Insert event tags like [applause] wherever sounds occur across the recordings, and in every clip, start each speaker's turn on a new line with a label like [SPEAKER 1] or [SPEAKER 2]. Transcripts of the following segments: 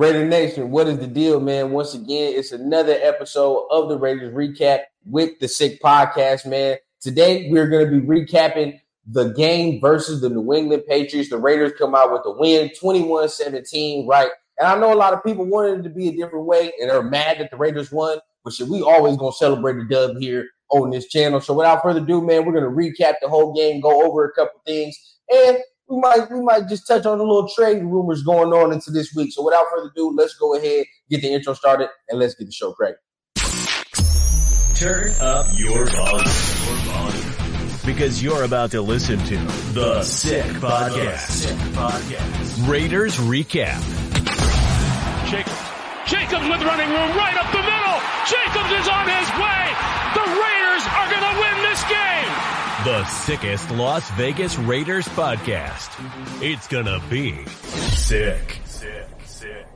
[SPEAKER 1] Raider Nation, what is the deal, man? Once again, it's another episode of the Raiders Recap with the Sick Podcast, man. Today, we're going to be recapping the game versus the New England Patriots. The Raiders come out with a win, 21 17, right? And I know a lot of people wanted it to be a different way and are mad that the Raiders won, but shit, we always going to celebrate the dub here on this channel. So without further ado, man, we're going to recap the whole game, go over a couple things, and we might we might just touch on the little trade rumors going on into this week. So without further ado, let's go ahead, get the intro started, and let's get the show cracked.
[SPEAKER 2] Turn up your volume. Because you're about to listen to The Sick Podcast. Sick Podcast. Raiders Recap.
[SPEAKER 3] Jacobs. Jacobs with running room right up the middle. Jacobs is on his way. The Raiders
[SPEAKER 2] The sickest Las Vegas Raiders podcast. It's gonna be sick. Sick, sick.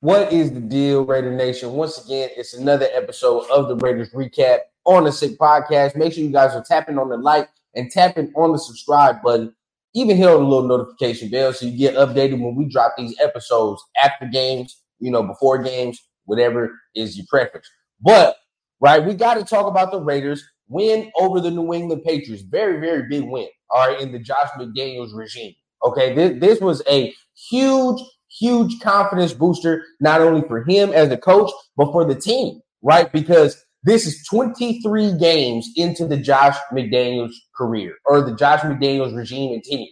[SPEAKER 1] What is the deal, Raider Nation? Once again, it's another episode of the Raiders Recap on the Sick Podcast. Make sure you guys are tapping on the like and tapping on the subscribe button. Even hit on the little notification bell so you get updated when we drop these episodes after games, you know, before games, whatever is your preference. But right, we got to talk about the Raiders win over the New England Patriots. Very, very big win. All right, in the Josh McDaniels regime. Okay, this, this was a huge, huge confidence booster, not only for him as a coach, but for the team, right? Because this is 23 games into the Josh McDaniels career or the Josh McDaniels regime and tenure.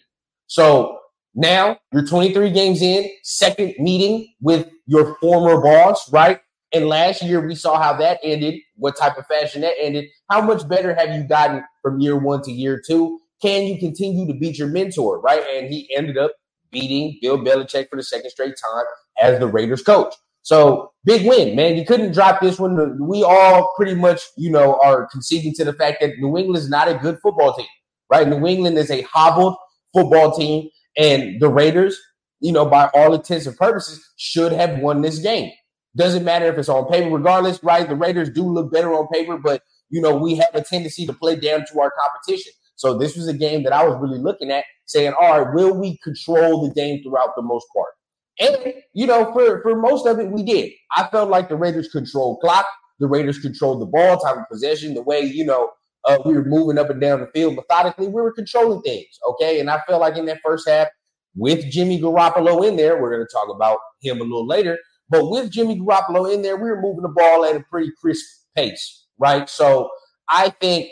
[SPEAKER 1] So now you're 23 games in, second meeting with your former boss, right? And last year we saw how that ended, what type of fashion that ended. How much better have you gotten from year one to year two? Can you continue to beat your mentor, right? And he ended up beating Bill Belichick for the second straight time as the Raiders coach. So big win, man. You couldn't drop this one. We all pretty much, you know, are conceding to the fact that New England is not a good football team, right? New England is a hobbled football team, and the Raiders, you know, by all intents and purposes, should have won this game. Doesn't matter if it's on paper, regardless, right? The Raiders do look better on paper, but you know, we have a tendency to play down to our competition. So this was a game that I was really looking at, saying, all right, will we control the game throughout the most part? And you know, for for most of it, we did. I felt like the Raiders controlled clock, the Raiders controlled the ball, time of possession, the way you know uh, we were moving up and down the field methodically. We were controlling things, okay. And I felt like in that first half, with Jimmy Garoppolo in there, we're going to talk about him a little later. But with Jimmy Garoppolo in there, we were moving the ball at a pretty crisp pace, right? So I think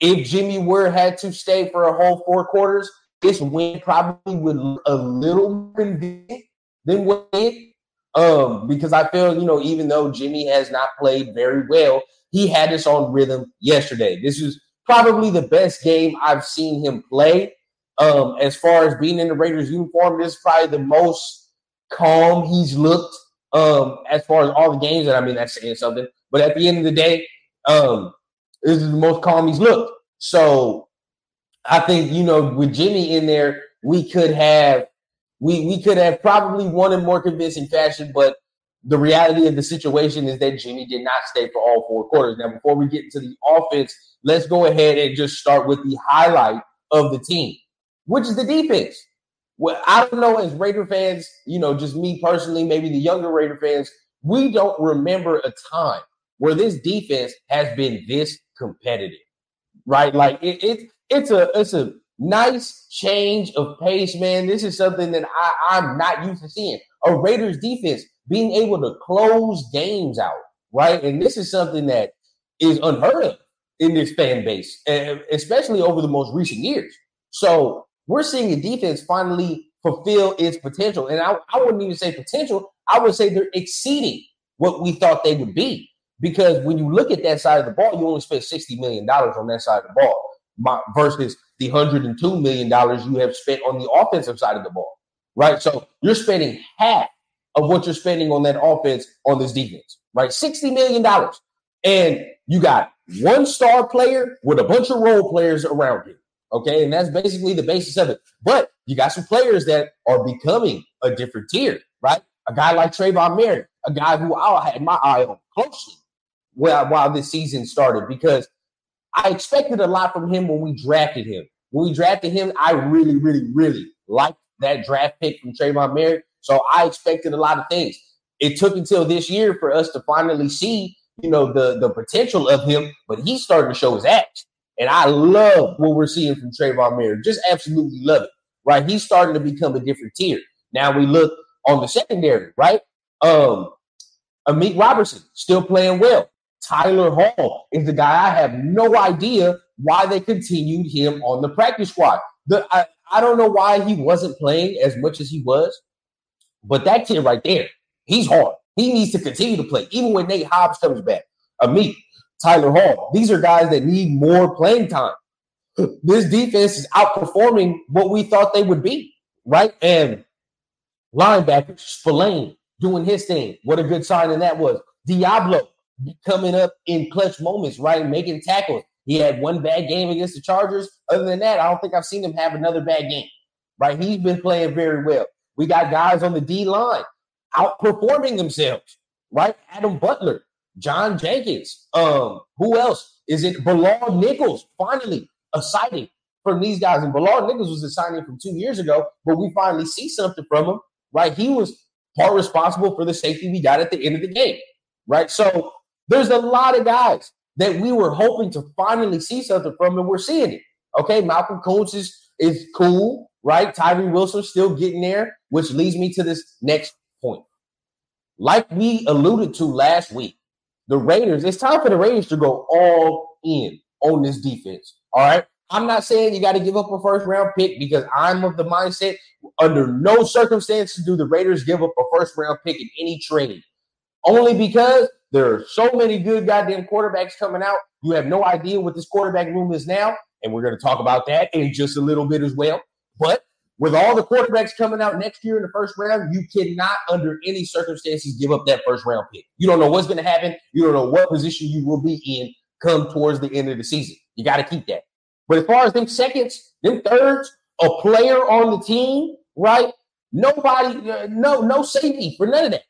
[SPEAKER 1] if Jimmy were had to stay for a whole four quarters, this win probably would a little convenient than what it. Um, because I feel, you know, even though Jimmy has not played very well, he had us on rhythm yesterday. This is probably the best game I've seen him play. Um, as far as being in the Raiders uniform, this is probably the most calm he's looked um, as far as all the games that I mean, that's saying something. But at the end of the day, um, this is the most calm he's looked. So I think you know with Jimmy in there, we could have we we could have probably won in more convincing fashion. But the reality of the situation is that Jimmy did not stay for all four quarters. Now, before we get into the offense, let's go ahead and just start with the highlight of the team, which is the defense well, I don't know as Raider fans, you know, just me personally, maybe the younger Raider fans, we don't remember a time where this defense has been this competitive, right? Like it, it it's a it's a nice change of pace, man. This is something that I, I'm not used to seeing. A Raiders defense being able to close games out, right? And this is something that is unheard of in this fan base, eh, especially over the most recent years. So we're seeing a defense finally fulfill its potential. And I, I wouldn't even say potential, I would say they're exceeding what we thought they would be. Because when you look at that side of the ball, you only spent $60 million on that side of the ball versus the $102 million you have spent on the offensive side of the ball, right? So you're spending half of what you're spending on that offense on this defense, right? $60 million. And you got one star player with a bunch of role players around you. Okay. And that's basically the basis of it. But you got some players that are becoming a different tier, right? A guy like Tre'von Moehrig, a guy who I had my eye on closely while, while this season started because I expected a lot from him when we drafted him. When we drafted him, I really, really, really liked that draft pick from Tre'von Moehrig. So I expected a lot of things. It took until this year for us to finally see, you know, the the potential of him, but he's starting to show his act. And I love what we're seeing from Tre'von Moehrig. Just absolutely love it. Right? He's starting to become a different tier. Now we look on the secondary, right? Um, Amik Robertson still playing well. Tyler Hall is the guy I have no idea why they continued him on the practice squad. The, I, I don't know why he wasn't playing as much as he was, but that kid right there, he's hard. He needs to continue to play, even when Nate Hobbs comes back. Amik, Tyler Hall, these are guys that need more playing time. [laughs] This defense is outperforming what we thought they would be, right? And linebackers, Spillane doing his thing. What a good sign And that was. Deablo coming up in clutch moments, right? Making tackles. He had one bad game against the Chargers. Other than that, I don't think I've seen him have another bad game, right? He's been playing very well. We got guys on the D line outperforming themselves, right? Adam Butler, John Jenkins. Um, who else? Is it Bilal Nichols? Finally, a sighting from these guys. And Bilal Nichols was a signing from two years ago, but we finally see something from him, right? He was part responsible for the safety we got at the end of the game, right? So there's a lot of guys that we were hoping to finally see something from, and we're seeing it. Okay, Malcolm Koonce is, is cool, right? Tyree Wilson still getting there, which leads me to this next point. Like we alluded to last week, the Raiders, it's time for the Raiders to go all in on this defense. All right. I'm not saying you got to give up a first round pick because I'm of the mindset under no circumstances do the Raiders give up a first round pick in any trade. Only because there are so many good goddamn quarterbacks coming out. You have no idea what this quarterback room is now. And we're going to talk about that in just a little bit as well. But with all the quarterbacks coming out next year in the first round, you cannot, under any circumstances, give up that first round pick. You don't know what's going to happen. You don't know what position you will be in come towards the end of the season. You got to keep that. But as far as them seconds, them thirds, a player on the team, right? Nobody, no, no safety for none of that.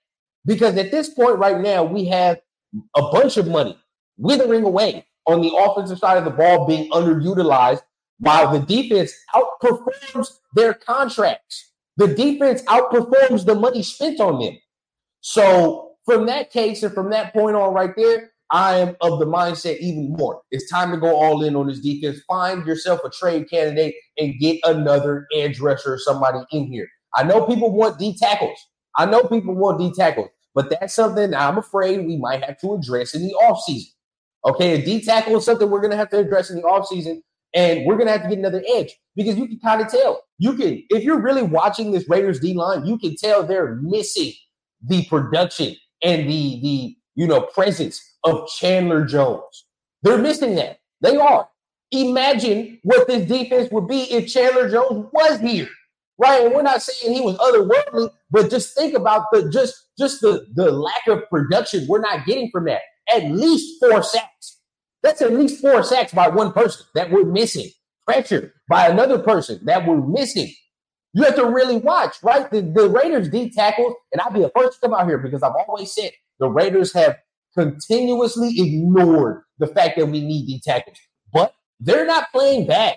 [SPEAKER 1] Because at this point right now, we have a bunch of money withering away on the offensive side of the ball being underutilized while the defense outperforms their contracts. The defense outperforms the money spent on them. So, from that case and from that point on right there, I am of the mindset even more. It's time to go all in on this defense. Find yourself a trade candidate and get another edge rusher or somebody in here. I know people want D tackles. I know people want D tackles. But that's something I'm afraid we might have to address in the offseason. Okay, a D tackle is something we're going to have to address in the offseason, and we're going to have to get another edge because you can kind of tell. You can, if you're really watching this Raiders D line, you can tell they're missing the production and the the you know presence of Chandler Jones. They're missing that. They are. Imagine what this defense would be if Chandler Jones was here right? And we're not saying he was otherworldly, but just think about the just just the the lack of production we're not getting from that. At least four sacks. That's at least four sacks by one person that we're missing. Pressure by another person that we're missing. You have to really watch, right? The, the Raiders D tackles, and I'll be the first to come out here because I've always said the Raiders have continuously ignored the fact that we need D tackles, but they're not playing bad.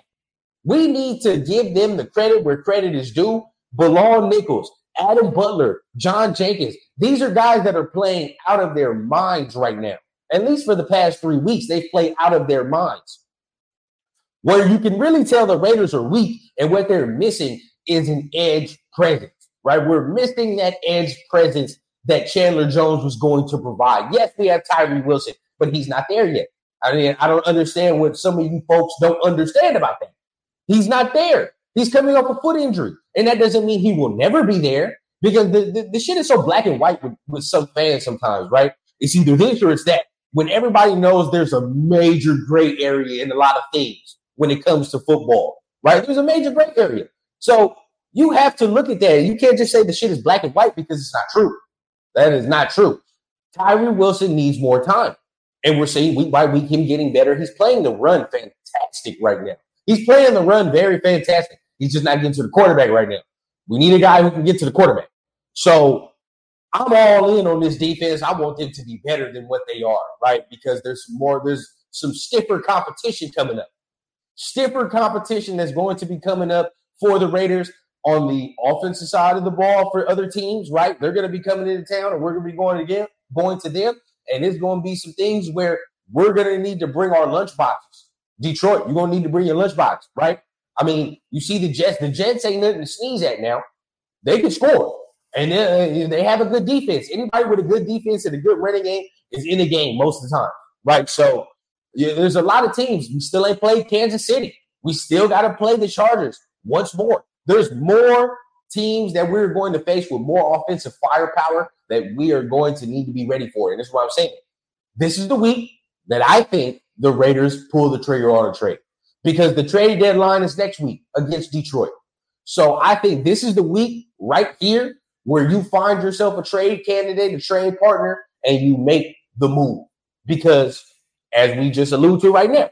[SPEAKER 1] We need to give them the credit where credit is due. Bilal Nichols, Adam Butler, John Jenkins. These are guys that are playing out of their minds right now. At least for the past three weeks, they've played out of their minds. Where you can really tell the Raiders are weak and what they're missing is an edge presence, right? We're missing that edge presence that Chandler Jones was going to provide. Yes, we have Tyree Wilson, but he's not there yet. I mean, I don't understand what some of you folks don't understand about that. He's not there. He's coming off a foot injury. And that doesn't mean he will never be there because the, the, the shit is so black and white with, with some fans sometimes, right? It's either this or it's that. When everybody knows there's a major gray area in a lot of things when it comes to football, right? There's a major gray area. So you have to look at that. You can't just say the shit is black and white because it's not true. That is not true. Tyree Wilson needs more time. And we're seeing week by week him getting better. He's playing the run fantastic right now. He's playing the run very fantastic. He's just not getting to the quarterback right now. We need a guy who can get to the quarterback. So I'm all in on this defense. I want them to be better than what they are, right? Because there's more, there's some stiffer competition coming up. Stiffer competition that's going to be coming up for the Raiders on the offensive side of the ball for other teams, right? They're going to be coming into town and we're going to be going again, going to them. And it's going to be some things where we're going to need to bring our lunch boxes. Detroit, you're going to need to bring your lunchbox, right? I mean, you see the Jets. The Jets ain't nothing to sneeze at now. They can score, and they, uh, they have a good defense. Anybody with a good defense and a good running game is in the game most of the time, right? So yeah, there's a lot of teams. We still ain't played Kansas City. We still got to play the Chargers once more. There's more teams that we're going to face with more offensive firepower that we are going to need to be ready for. And this is what I'm saying. This is the week that I think the Raiders pull the trigger on a trade because the trade deadline is next week against Detroit. So I think this is the week right here where you find yourself a trade candidate, a trade partner, and you make the move. Because as we just alluded to right now,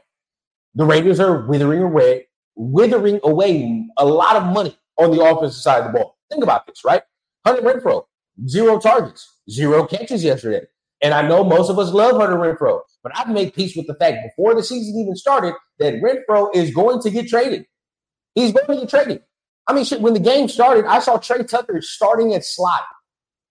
[SPEAKER 1] the Raiders are withering away, withering away a lot of money on the offensive side of the ball. Think about this, right? Hunter Renfrow, zero targets, zero catches yesterday. And I know most of us love Hunter Renfrow, but I've made peace with the fact before the season even started that Renfrow is going to get traded. He's going to get traded. I mean, shit, when the game started, I saw Tre Tucker starting at slot.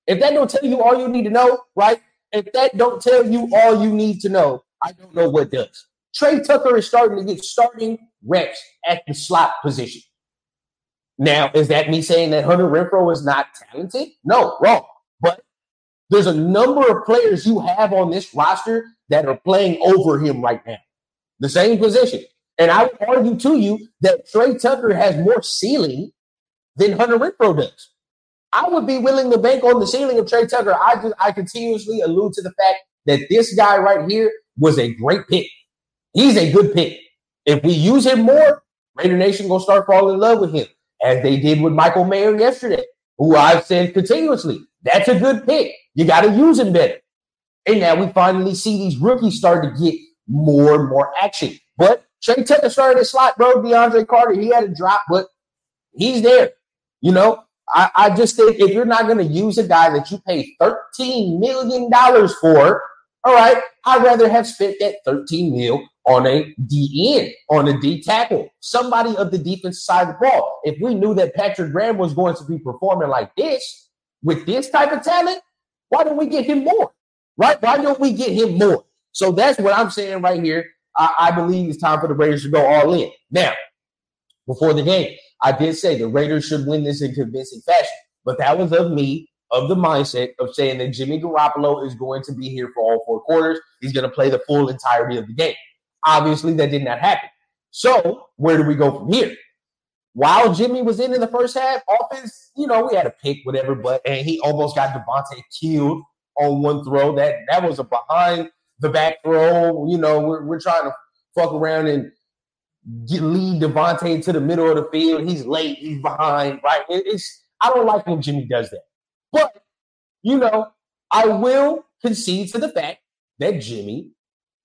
[SPEAKER 1] If that don't tell you all you need to know, right? If that don't tell you all you need to know, I don't know what does. Tre Tucker is starting to get starting reps at the slot position. Now, is that me saying that Hunter Renfrow is not talented? No, wrong. But there's a number of players you have on this roster that are playing over him right now, the same position. And I would argue to you that Tre Tucker has more ceiling than Hunter Renfrow does. I would be willing to bank on the ceiling of Tre Tucker. I just I continuously allude to the fact that this guy right here was a great pick. He's a good pick. If we use him more, Raider Nation gonna start falling in love with him, as they did with Michael Mayer yesterday, who I've said continuously, that's a good pick. You got to use him better. And now we finally see these rookies start to get more and more action. But Tre Tucker started a slot, bro. DeAndre Carter, he had a drop, but he's there. You know, I, I just think if you're not going to use a guy that you pay $13 million for, all right, I'd rather have spent that 13 mil on a D end, on a D tackle, somebody of the defense side of the ball. If we knew that Patrick Graham was going to be performing like this with this type of talent, why don't we get him more? Right? Why don't we get him more? So that's what I'm saying right here. I, I believe it's time for the Raiders to go all in. Now, before the game, I did say the Raiders should win this in convincing fashion, but that was of me, of the mindset of saying that Jimmy Garoppolo is going to be here for all four quarters. He's going to play the full entirety of the game. Obviously, that did not happen. So, where do we go from here? While Jimmy was in in the first half, offense, you know, we had a pick, whatever, but and he almost got Davante killed on one throw. That that was a behind the back throw. You know, we're, we're trying to fuck around and get, lead Davante to the middle of the field. He's late. He's behind. Right? It, it's I don't like when Jimmy does that. But you know, I will concede to the fact that Jimmy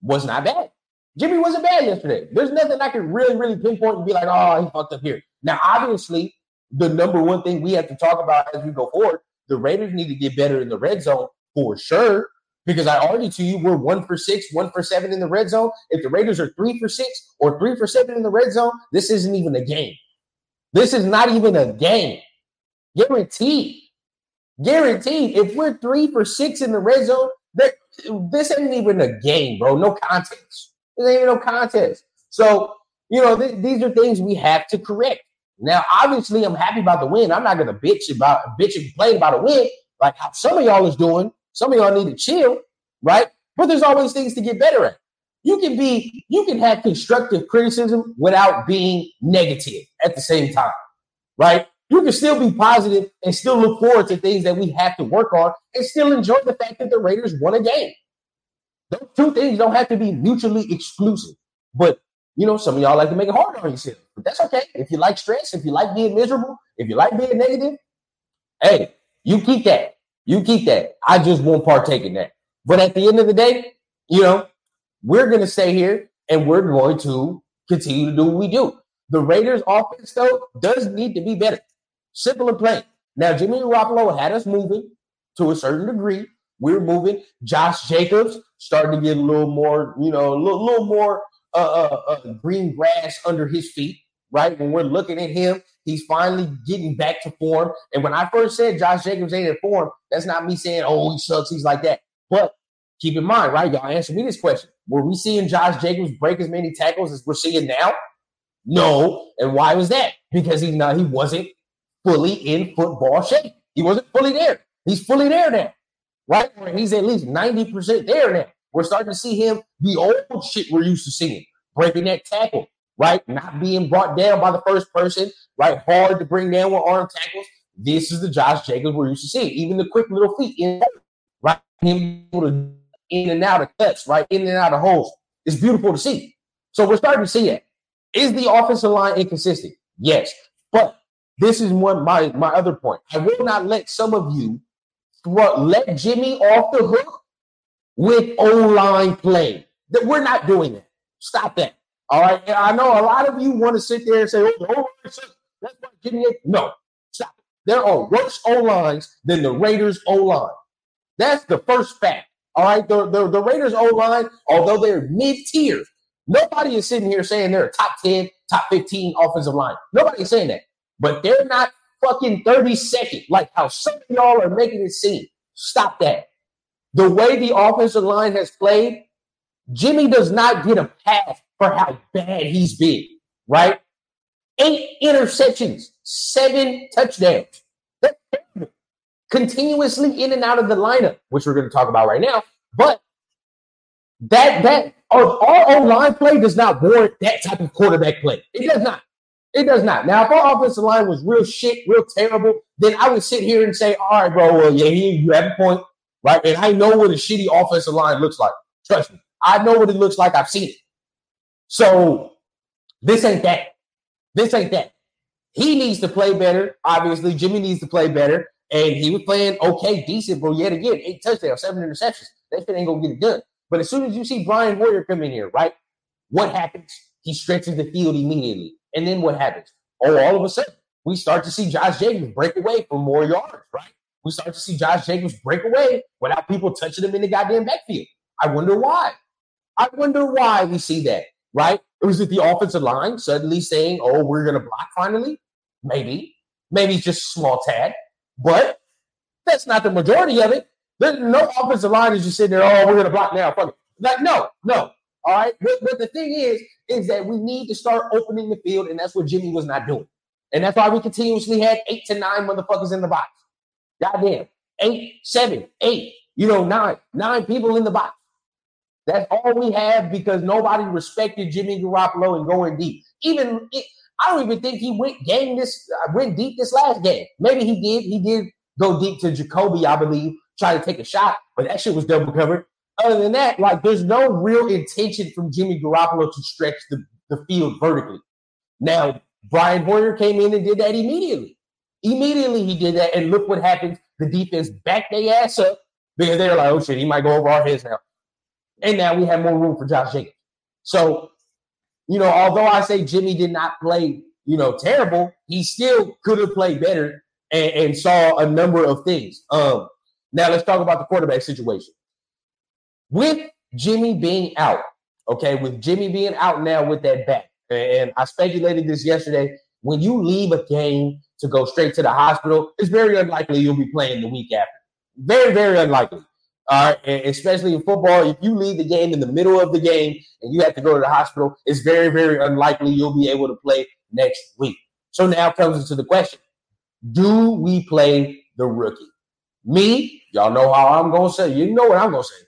[SPEAKER 1] was not bad. Jimmy wasn't bad yesterday. There's nothing I can really, really pinpoint and be like, oh, he fucked up here. Now, obviously, the number one thing we have to talk about as we go forward, the Raiders need to get better in the red zone for sure. Because I argue to you, we're one for six, one for seven in the red zone. If the Raiders are three for six or three for seven in the red zone, this isn't even a game. This is not even a game. Guaranteed. Guaranteed. If we're three for six in the red zone, that this ain't even a game, bro. No contest. This ain't even no contest. So, you know, th- these are things we have to correct. Now, obviously, I'm happy about the win. I'm not gonna bitch about bitch and complain about a win like how some of y'all is doing. Some of y'all need to chill, right? But there's always things to get better at. You can be, you can have constructive criticism without being negative at the same time, right? You can still be positive and still look forward to things that we have to work on and still enjoy the fact that the Raiders won a game. Those two things don't have to be mutually exclusive. But you know, some of y'all like to make it hard on yourself. But that's okay. If you like stress, if you like being miserable, if you like being negative, hey, you keep that. You keep that. I just won't partake in that. But at the end of the day, you know, we're going to stay here and we're going to continue to do what we do. The Raiders offense, though, does need to be better. Simple and plain. Now, Jimmy Garoppolo had us moving to a certain degree. We're moving. Josh Jacobs starting to get a little more, you know, a little, little more uh, uh, uh, green grass under his feet, right? When we're looking at him He's finally getting back to form. And when I first said Josh Jacobs ain't in form, that's not me saying, oh, he sucks. He's like that. But keep in mind, right? Y'all answer me this question. Were we seeing Josh Jacobs break as many tackles as we're seeing now? No. And why was that? Because he's not, he wasn't fully in football shape. He wasn't fully there. He's fully there now. Right? He's at least 90% there now. We're starting to see him the old shit we're used to seeing, breaking that tackle, right? Not being brought down by the first person, right? Hard to bring down with arm tackles. This is the Josh Jacobs we're used to seeing. Even the quick little feet in, right? Him able to in and out of cuts, right? In and out of holes. It's beautiful to see. So we're starting to see it. Is the offensive line inconsistent? Yes. But this is one my my other point. I will not let some of you throw, let Jimmy off the hook with O line play. That we're not doing it. Stop that. All right. And I know a lot of you want to sit there and say, "Oh, the that's why Jimmy." No, stop. There are worse O lines than the Raiders O line. That's the first fact. All right. The, the, the Raiders O line, although they're mid tier, nobody is sitting here saying they're a top 10, top 15 offensive line. Nobody is saying that. But they're not fucking 32nd, like how some of y'all are making it seem. Stop that. The way the offensive line has played, Jimmy does not get a pass for how bad he's been, right? Eight interceptions, seven touchdowns. Continuously in and out of the lineup, which we're going to talk about right now. But that that our, our own line play does not warrant that type of quarterback play. It does not. It does not. Now, if our offensive line was real shit, real terrible, then I would sit here and say, all right, bro, well, yeah, you have a point, right? And I know what a shitty offensive line looks like. Trust me. I know what it looks like. I've seen it. So this ain't that. This ain't that. He needs to play better. Obviously, Jimmy needs to play better. And he was playing okay, decent, but yet again, eight touchdowns, seven interceptions. That shit ain't gonna get it done. But as soon as you see Brian Hoyer come in here, right? What happens? He stretches the field immediately. And then what happens? Oh, all of a sudden, we start to see Josh Jacobs break away for more yards, right? We start to see Josh Jacobs break away without people touching him in the goddamn backfield. I wonder why. I wonder why we see that, right? Is it the offensive line suddenly saying, oh, we're going to block finally? Maybe. Maybe just small tad. But that's not the majority of it. There's no offensive line is just sitting there, oh, we're going to block now. Fuck it. Like, no, no. All right. But, but the thing is, is that we need to start opening the field, and that's what Jimmy was not doing. And that's why we continuously had eight to nine motherfuckers in the box. Goddamn. Eight, seven, eight, you know, nine, nine people in the box. That's all we have because nobody respected Jimmy Garoppolo and going deep. Even I don't even think he went game this uh, went deep this last game. Maybe he did. He did go deep to Jacoby, I believe, try to take a shot, but that shit was double covered. Other than that, like there's no real intention from Jimmy Garoppolo to stretch the, the field vertically. Now, Brian Hoyer came in and did that immediately. Immediately he did that, and look what happens. The defense backed their ass up because they're like, oh shit, he might go over our heads now. And now we have more room for Josh Jacobs. So you know, although I say Jimmy did not play, you know, terrible, he still could have played better and, and, saw a number of things. Um, now let's talk about the quarterback situation. With Jimmy being out, okay, with Jimmy being out now with that back, and I speculated this yesterday. When you leave a game to go straight to the hospital, it's very unlikely you'll be playing the week after. Very, very unlikely. All right, especially in football, if you leave the game in the middle of the game and you have to go to the hospital, it's very, very unlikely you'll be able to play next week. So now comes into the question: Do we play the rookie? Me, y'all know how I'm gonna say. You know what I'm gonna say.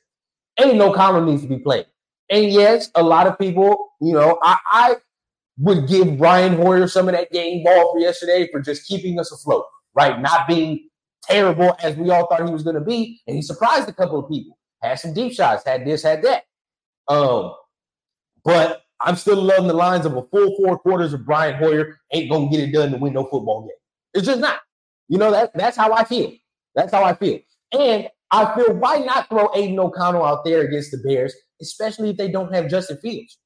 [SPEAKER 1] Aidan O'Connell needs to be played. And yes, a lot of people, you know, I, I would give Brian Hoyer some of that game ball for yesterday for just keeping us afloat, right? Not being terrible as we all thought he was going to be, and he surprised a couple of people. Had some deep shots, had this, had that. Um, but I'm still loving the lines of a full four quarters of Brian Hoyer ain't gonna get it done to win no football game. It's just not. You know that that's how I feel. That's how I feel. And I feel why not throw Aidan O'Connell out there against the Bears, especially if they don't have Justin Fields.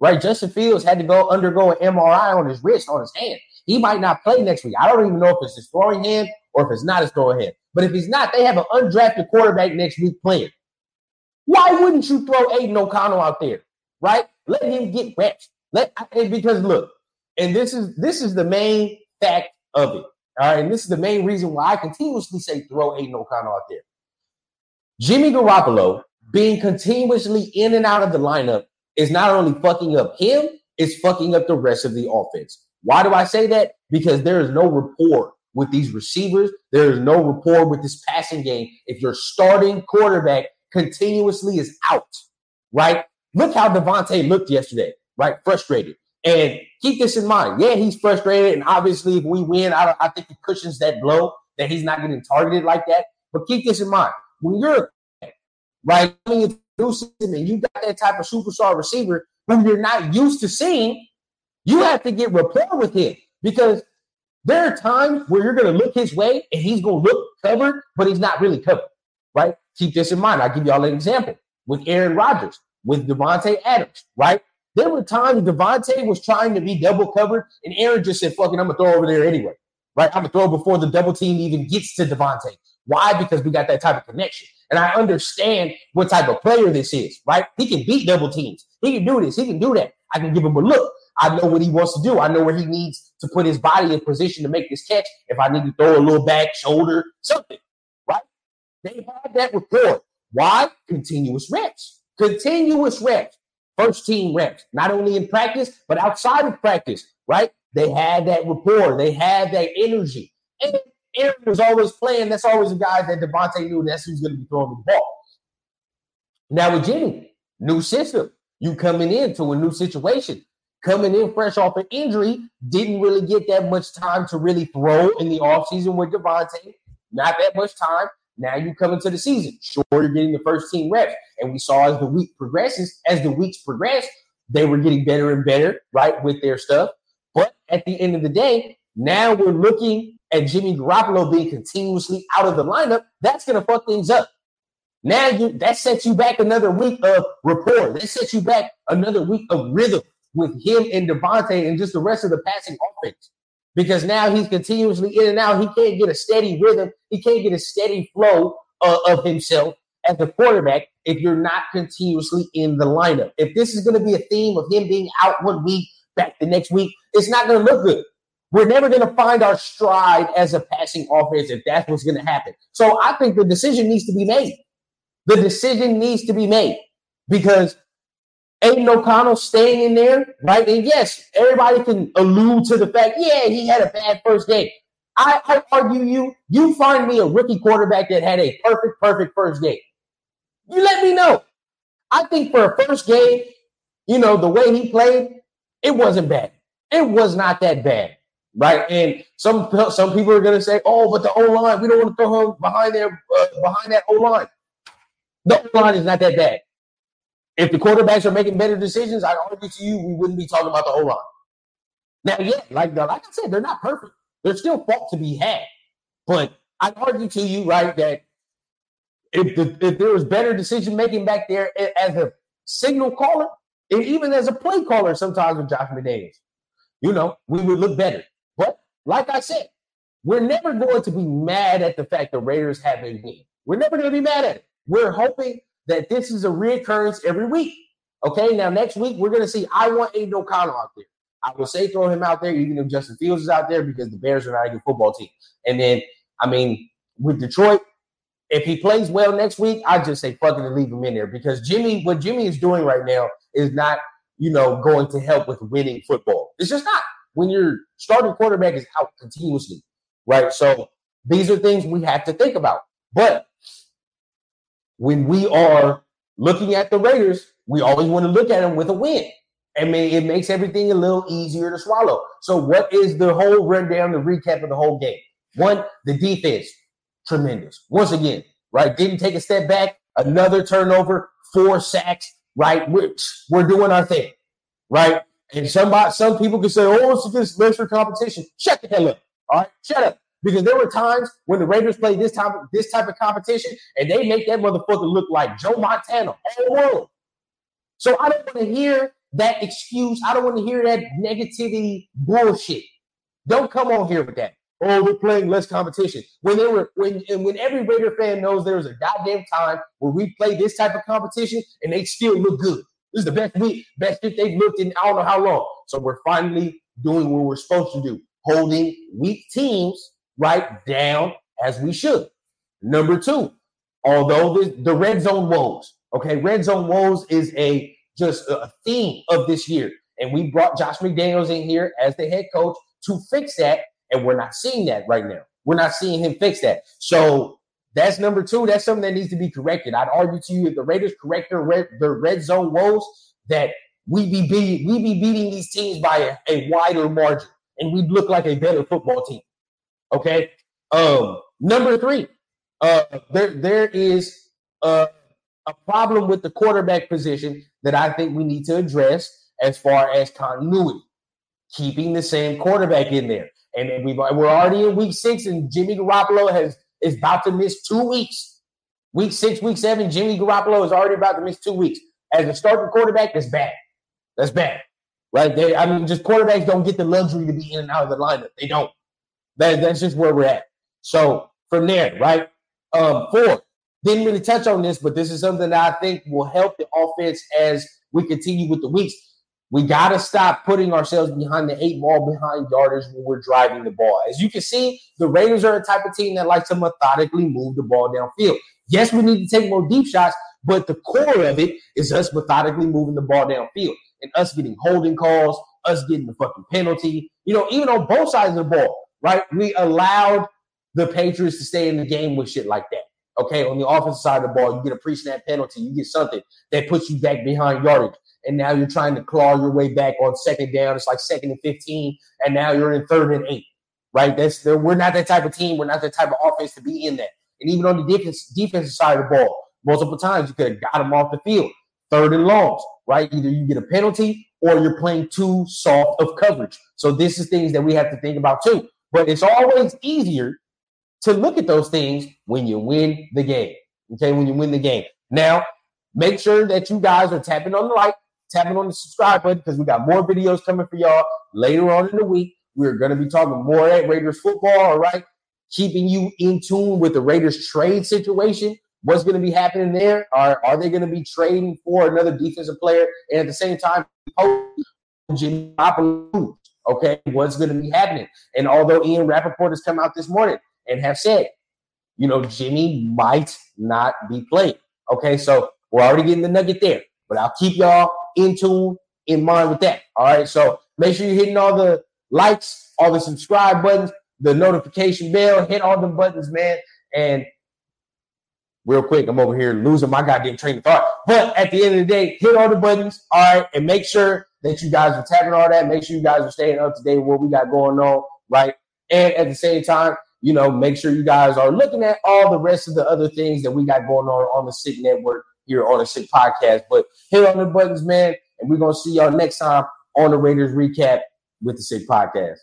[SPEAKER 1] Right? Justin Fields had to go undergo an MRI on his wrist, on his hand. He might not play next week. I don't even know if it's his throwing hand or if it's not his throwing hand. But if he's not, they have an undrafted quarterback next week playing. Why wouldn't you throw Aidan O'Connell out there? Right? Let him get reps. Let because look, and this is this is the main fact of it. All right. And this is the main reason why I continuously say throw Aidan O'Connell out there. Jimmy Garoppolo being continuously in and out of the lineup is not only fucking up him, it's fucking up the rest of the offense. Why do I say that? Because there is no rapport with these receivers. There is no rapport with this passing game. If your starting quarterback continuously is out, right? Look how Davante looked yesterday, right? Frustrated. And keep this in mind. Yeah, he's frustrated. And obviously, if we win, I, I think it cushions that blow that he's not getting targeted like that. But keep this in mind. When you're right, when you introduce him and you got that type of superstar receiver who you're not used to seeing, you have to get rapport with him because there are times where you're going to look his way and he's going to look covered, but he's not really covered, right? Keep this in mind. I'll give y'all an example with Aaron Rodgers, with Davante Adams, right? There were times Davante was trying to be double covered, and Aaron just said, fucking, I'm going to throw over there anyway, right? I'm going to throw before the double team even gets to Davante. Why? Because we got that type of connection. And I understand what type of player this is, right? He can beat double teams. He can do this. He can do that. I can give him a look. I know what he wants to do. I know where he needs to put his body in position to make this catch. If I need to throw a little back, shoulder, something, right? They had that rapport. Why? Continuous reps. Continuous reps. First team reps, not only in practice, but outside of practice, right? They had that rapport. They had that energy. And Aaron was always playing. That's always a guy that Davante knew that's who's going to be throwing the ball. Now with Jimmy, new system. You coming into a new situation, coming in fresh off an injury, didn't really get that much time to really throw in the offseason with Davante. Not that much time. Now you come into the season. Sure, you're getting the first team reps. And we saw as the week progresses, as the weeks progress, they were getting better and better, right, with their stuff. But at the end of the day, now we're looking at Jimmy Garoppolo being continuously out of the lineup. That's going to fuck things up. Now you that sets you back another week of rapport. That sets you back another week of rhythm with him and Davante and just the rest of the passing offense. Because now he's continuously in and out. He can't get a steady rhythm. He can't get a steady flow uh, of himself as a quarterback if you're not continuously in the lineup. If this is going to be a theme of him being out one week, back the next week, it's not going to look good. We're never going to find our stride as a passing offense if that's what's going to happen. So I think the decision needs to be made. The decision needs to be made because Aidan O'Connell staying in there, right? And yes, everybody can allude to the fact, yeah, he had a bad first game. I, I argue you, you find me a rookie quarterback that had a perfect, perfect first game. You let me know. I think for a first game, you know, the way he played, it wasn't bad. It was not that bad right? And some some people are going to say, "Oh, but the O line, we don't want to throw him behind there, uh, behind that O line." The O line is not that bad. If the quarterbacks are making better decisions, I'd argue to you we wouldn't be talking about the O line. Now, yeah, like like I said, they're not perfect. There's still fault to be had, but I'd argue to you, right, that if the, if there was better decision making back there as a signal caller, and even as a play caller, sometimes with Josh McDaniels, you know, we would look better. But like I said, we're never going to be mad at the fact the Raiders have a win. We're never going to be mad at it. We're hoping that this is a reoccurrence every week. Okay, now next week we're going to see. I want Aidan O'Connell out there. I will say throw him out there, even if Justin Fields is out there, because the Bears are not a good football team. And then, I mean, with Detroit, if he plays well next week, I just say fucking leave him in there because Jimmy, what Jimmy is doing right now is not, you know, going to help with winning football. It's just not when your starting quarterback is out continuously, right? So these are things we have to think about. But when we are looking at the Raiders, we always want to look at them with a win. I mean, it makes everything a little easier to swallow. So, what is the whole rundown, the recap of the whole game? One, the defense, tremendous. Once again, right? Didn't take a step back, another turnover, four sacks, right? We're, we're doing our thing, right? And somebody, some people can say, "Oh, it's against lesser competition." Shut the hell up. All right, shut up. Because there were times when the Raiders played this type of this type of competition, and they make that motherfucker look like Joe Montana all world. So I don't want to hear that excuse. I don't want to hear that negativity bullshit. Don't come on here with that. Oh, we're playing less competition. When they were when and when every Raider fan knows there was a goddamn time where we played this type of competition and they still look good. This is the best week, best shit they've looked in I don't know how long. So we're finally doing what we're supposed to do. holding weak teams right down as we should. Number two, although the, the red zone woes, okay, red zone woes is a just a theme of this year. And we brought Josh McDaniels in here as the head coach to fix that. And we're not seeing that right now. We're not seeing him fix that. So that's number two. That's something that needs to be corrected. I'd argue to you if the Raiders correct their red, their red zone woes, that we be beating we be beating these teams by a, a wider margin, and we'd look like a better football team. Okay. Um, number three, uh, there there is a, a problem with the quarterback position that I think we need to address as far as continuity, keeping the same quarterback in there. And we've we're already in week six, and Jimmy Garoppolo has is about to miss two weeks. Week six, week seven, Jimmy Garoppolo is already about to miss two weeks. As a starting quarterback, that's bad. That's bad. Right? They, I mean, just quarterbacks don't get the luxury to be in and out of the lineup. They don't. That, that's just where we're at. So from there, right? Um, four, didn't really touch on this, but this is something that I think will help the offense as we continue with the weeks. We got to stop putting ourselves behind the eight ball behind yarders when we're driving the ball. As you can see, the Raiders are a type of team that likes to methodically move the ball downfield. Yes, we need to take more deep shots, but the core of it is us methodically moving the ball downfield and us getting holding calls, us getting the fucking penalty. You know, even on both sides of the ball, right? We allowed the Patriots to stay in the game with shit like that. Okay, on the offensive side of the ball, you get a pre-snap penalty, you get something that puts you back behind yardage and now you're trying to claw your way back on second down. It's like second and 15, and now you're in third and eight, right? That's we're not that type of team. We're not that type of offense to be in that. And even on the defense, defensive side of the ball, multiple times you could have got them off the field. Third and longs, right? Either you get a penalty or you're playing too soft of coverage. So this is things that we have to think about too. But it's always easier to look at those things when you win the game. Okay, when you win the game. Now, make sure that you guys are tapping on the like, tapping on the subscribe button because we got more videos coming for y'all later on in the week. We're going to be talking more at Raiders football, all right? Keeping you in tune with the Raiders trade situation. What's going to be happening there? Are, are they going to be trading for another defensive player? And at the same time, Jimmy okay, what's going to be happening? And although Ian Rapoport has come out this morning and have said, you know, Jimmy might not be played. Okay, so we're already getting the nugget there. But I'll keep y'all in tune, in mind with that. All right. So make sure you're hitting all the likes, all the subscribe buttons, the notification bell, hit all the buttons, man. And real quick, I'm over here losing my goddamn train of thought. But at the end of the day, hit all the buttons, all right, and make sure that you guys are tapping all that. Make sure you guys are staying up to date with what we got going on, right? And at the same time, you know, make sure you guys are looking at all the rest of the other things that we got going on on the SICK Network here on the SICK Podcast. But hit on the buttons, man, and we're gonna see y'all next time on the Raiders recap with the SICK Podcast.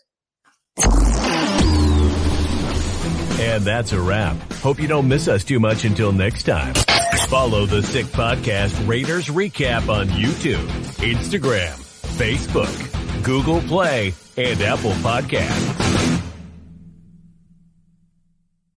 [SPEAKER 2] And that's a wrap. Hope you don't miss us too much until next time. Follow the SICK Podcast Raiders Recap on YouTube, Instagram, Facebook, Google Play, and Apple Podcasts.